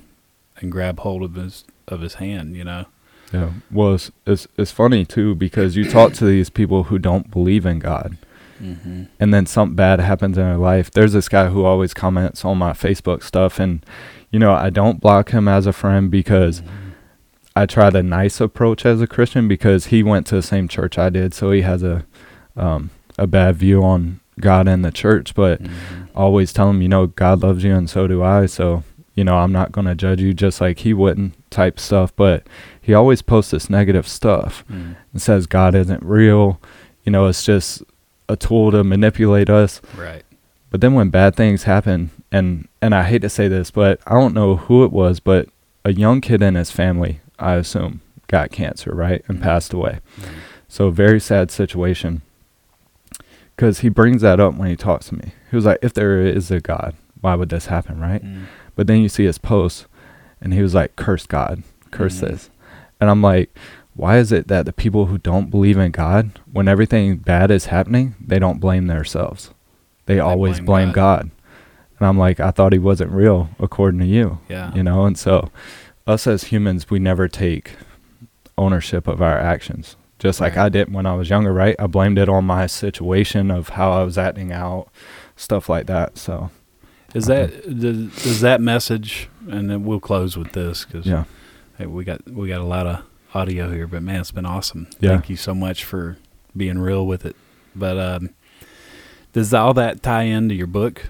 and grab hold of his of his hand. You know. Yeah. Well, it's, it's, it's funny too because you talk to these people who don't believe in God Mm-hmm. and then something bad happens in their life. There's this guy who always comments on my Facebook stuff and, you know, I don't block him as a friend because I try the nice approach as a Christian because he went to the same church I did, so he has a um, a bad view on God and the church. But Mhm. Always tell him, you know, God loves you and so do I. So you know, I'm not gonna judge you just like he wouldn't type stuff. But he always posts this negative stuff Mm. and says God isn't real. You know, it's just a tool to manipulate us. Right. But then when bad things happen, and and I hate to say this, but I don't know who it was, but a young kid in his family, I assume, got cancer, right, and Mhm. passed away. Mm. So very sad situation. Because he brings that up when he talks to me. He was like, "If there is a God, why would this happen, right?" Mm. But then you see his post, and he was like, "Curse God, curse Mhm. this," and I'm like, "Why is it that the people who don't believe in God, when everything bad is happening, they don't blame themselves? They, always blame blame, God. God. And I'm like, I thought he wasn't real, according to you. Yeah. You know, and so us as humans, we never take ownership of our actions. Just like I did when I was younger, right? I blamed it on my situation of how I was acting out, stuff like that. So Is that does, does that message? And then we'll close with this because yeah, Hey, we got we got a lot of audio here, but man, it's been awesome. Yeah. Thank you so much for being real with it. But um, does all that tie into your book?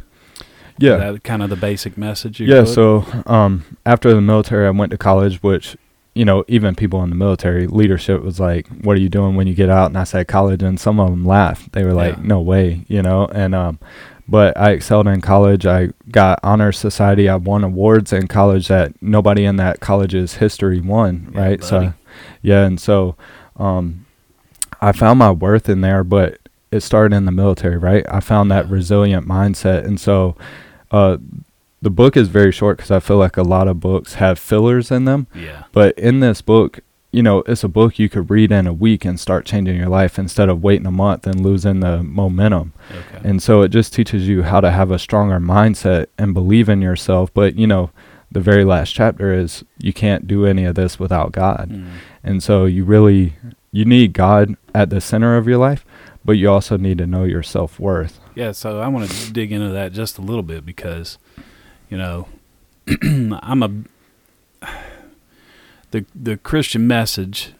yeah. Is that kind of the basic message. Yeah, book? so um, after the military, I went to college, which, you know, even people in the military leadership was like, What are you doing when you get out? And I said, College. And some of them laughed. They were like, Yeah. No way, you know? And, um, but I excelled in college. I got honor society. I won awards in college that nobody in that college's history won, Yeah, right? So, buddy. Yeah, and so um, I found my worth in there, but it started in the military, right? I found that resilient mindset, and so uh, the book is very short because I feel like a lot of books have fillers in them. yeah, But in this book, you know, it's a book you could read in a week and start changing your life instead of waiting a month and losing the momentum. okay, And so it just teaches you how to have a stronger mindset and believe in yourself. But, you know, the very last chapter is you can't do any of this without God. Mm. And so you really you need God at the center of your life, but you also need to know your self-worth. yeah. So I want to dig into that just a little bit because, you know, I'm a the the Christian message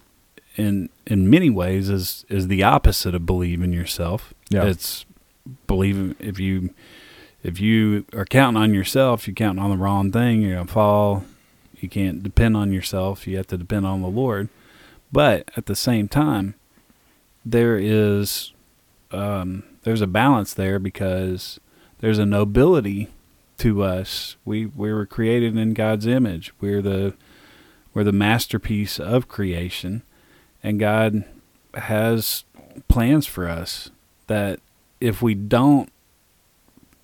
in in many ways is is the opposite of believe in yourself. Yeah. It's believing if you if you are counting on yourself, you're counting on the wrong thing. You're gonna fall. You can't depend on yourself. You have to depend on the Lord. But at the same time, there is um, there's a balance there because there's a nobility to us. We we were created in God's image. We're the we're the masterpiece of creation, and God has plans for us that if we don't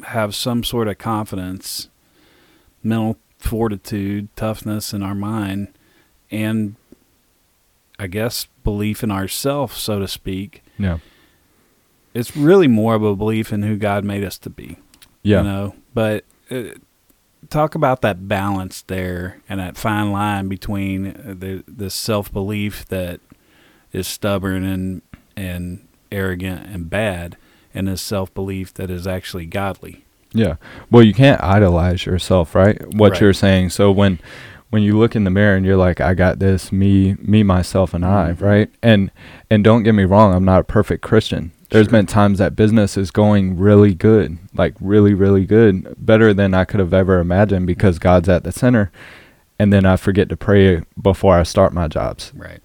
have some sort of confidence, mental fortitude, toughness in our mind, and I guess belief in ourselves, so to speak. Yeah. It's really more of a belief in who God made us to be. Yeah. You know, but uh, talk about that balance there and that fine line between uh, the the self belief that is stubborn and and arrogant and bad, and this self belief that is actually godly. Yeah. Well, you can't idolize yourself, right? What Right. you're saying. So when when you look in the mirror and you're like, I got this, me, me, myself, and I, Mhm. right? And and don't get me wrong, I'm not a perfect Christian. There's Sure. been times that business is going really good, like really, really good, better than I could have ever imagined because God's at the center. And then I forget to pray before I start my jobs. Right.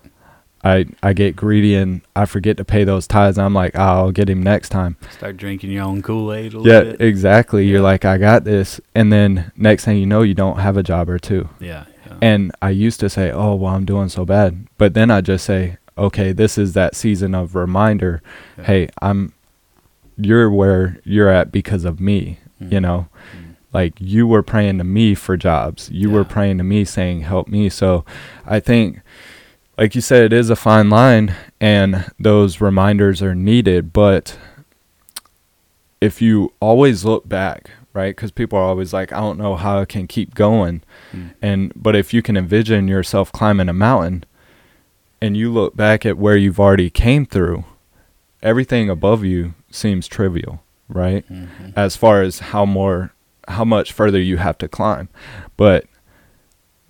I, I get greedy and I forget to pay those tithes. I'm like, "Ah, I'll get him next time. Start drinking your own Kool Aid a little Yeah, bit. exactly. You're like, I got this. And then next thing you know, you don't have a job or two. yeah. yeah. And I used to say, oh, well, I'm doing so bad. But then I just say, okay, this is that season of reminder. Yeah. Hey, I'm, you're where you're at because of me, you Mhm. know? Mhm. Like you were praying to me for jobs. You were praying to me saying, help me. So I think, like you said, it is a fine line and those reminders are needed. But if you always look back, right? Because people are always like, I don't know how I can keep going. Mm. And, but if you can envision yourself climbing a mountain and you look back at where you've already came through, everything above you seems trivial, right? Mhm. as far as how more how much further you have to climb but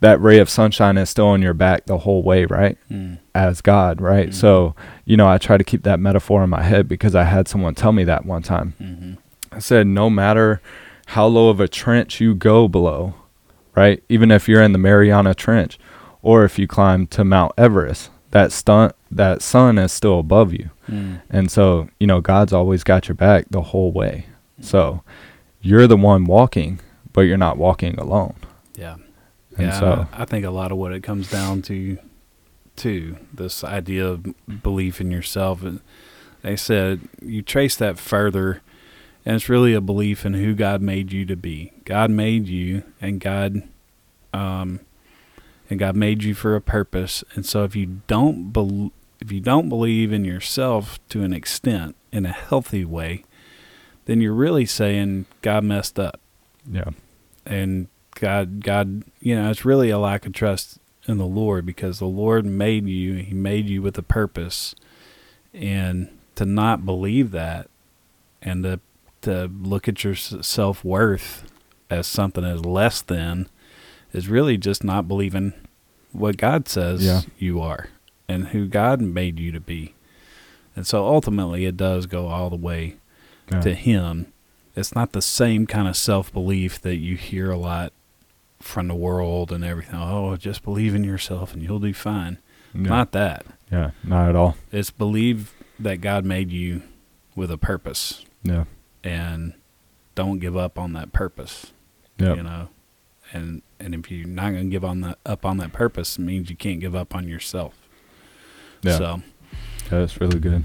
that ray of sunshine is still on your back the whole way right Mm. as god right Mhm. so you know i try to keep that metaphor in my head because i had someone tell me that one time Mhm. i said no matter how low of a trench you go below right even if you're in the mariana trench or if you climb to mount everest that stunt that sun is still above you Mm. and so, you know, God's always got your back the whole way. So you're the one walking, but you're not walking alone. Yeah. And yeah, so, I think a lot of what it comes down to, to this idea of belief in yourself. And they said you trace that further, and it's really a belief in who God made you to be. God made you, and God, um, and God made you for a purpose. And so, if you don't bel if you don't believe in yourself to an extent, in a healthy way, then you're really saying God messed up yeah. and God, God, you know, it's really a lack of trust in the Lord because the Lord made you. He made you with a purpose, and to not believe that, and to to look at your self worth as something as less than, is really just not believing what God says Yeah. you are and who God made you to be. And so ultimately, it does go all the way Yeah. to him. It's not the same kind of self belief that you hear a lot from the world and everything. Oh, just believe in yourself and you'll do fine. yeah. Not that. yeah, not at all. It's believe that God made you with a purpose Yeah. and don't give up on that purpose. Yeah. You know? And and if you're not gonna give on that up on that purpose, it means you can't give up on yourself. Yeah. So Yeah, that's really good.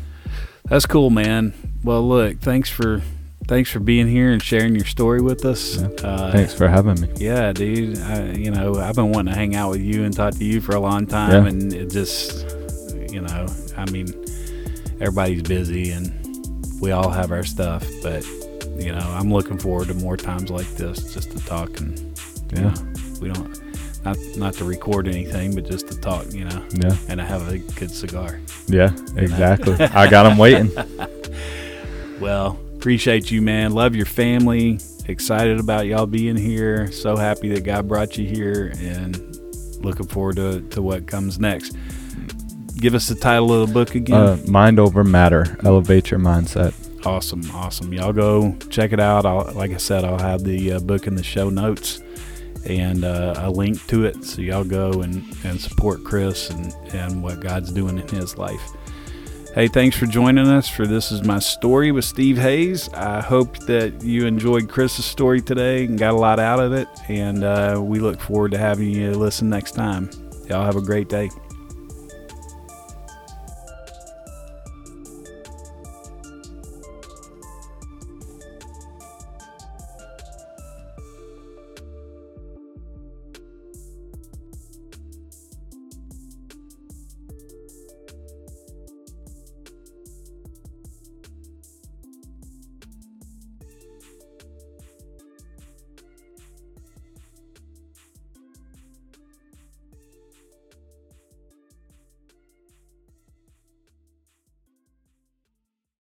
That's cool, man. Well, look, thanks for thanks for being here and sharing your story with us. Uh, Thanks for having me. Yeah, dude. I, you know, I've been wanting to hang out with you and talk to you for a long time, Yeah. and it just, you know, I mean, everybody's busy and we all have our stuff, but you know, I'm looking forward to more times like this just to talk and you Yeah. know, we don't not not to record anything, but just to talk, you know, Yeah. and I have a good cigar. Yeah, exactly. I got them waiting. Well, appreciate you, man. Love your family. Excited about y'all being here. So happy that God brought you here and looking forward to, to what comes next. Give us the title of the book again. Uh, mind over matter. Elevate your mindset. awesome, awesome. Y'all go check it out. I'll, like I said, I'll have the uh, book in the show notes and uh, a link to it. So y'all go and, and support Chris and, and what God's doing in his life. Hey, thanks for joining us for This Is My Story with Steve Hayes. I hope that you enjoyed Chris's story today and got a lot out of it. And uh, we look forward to having you listen next time. Y'all have a great day.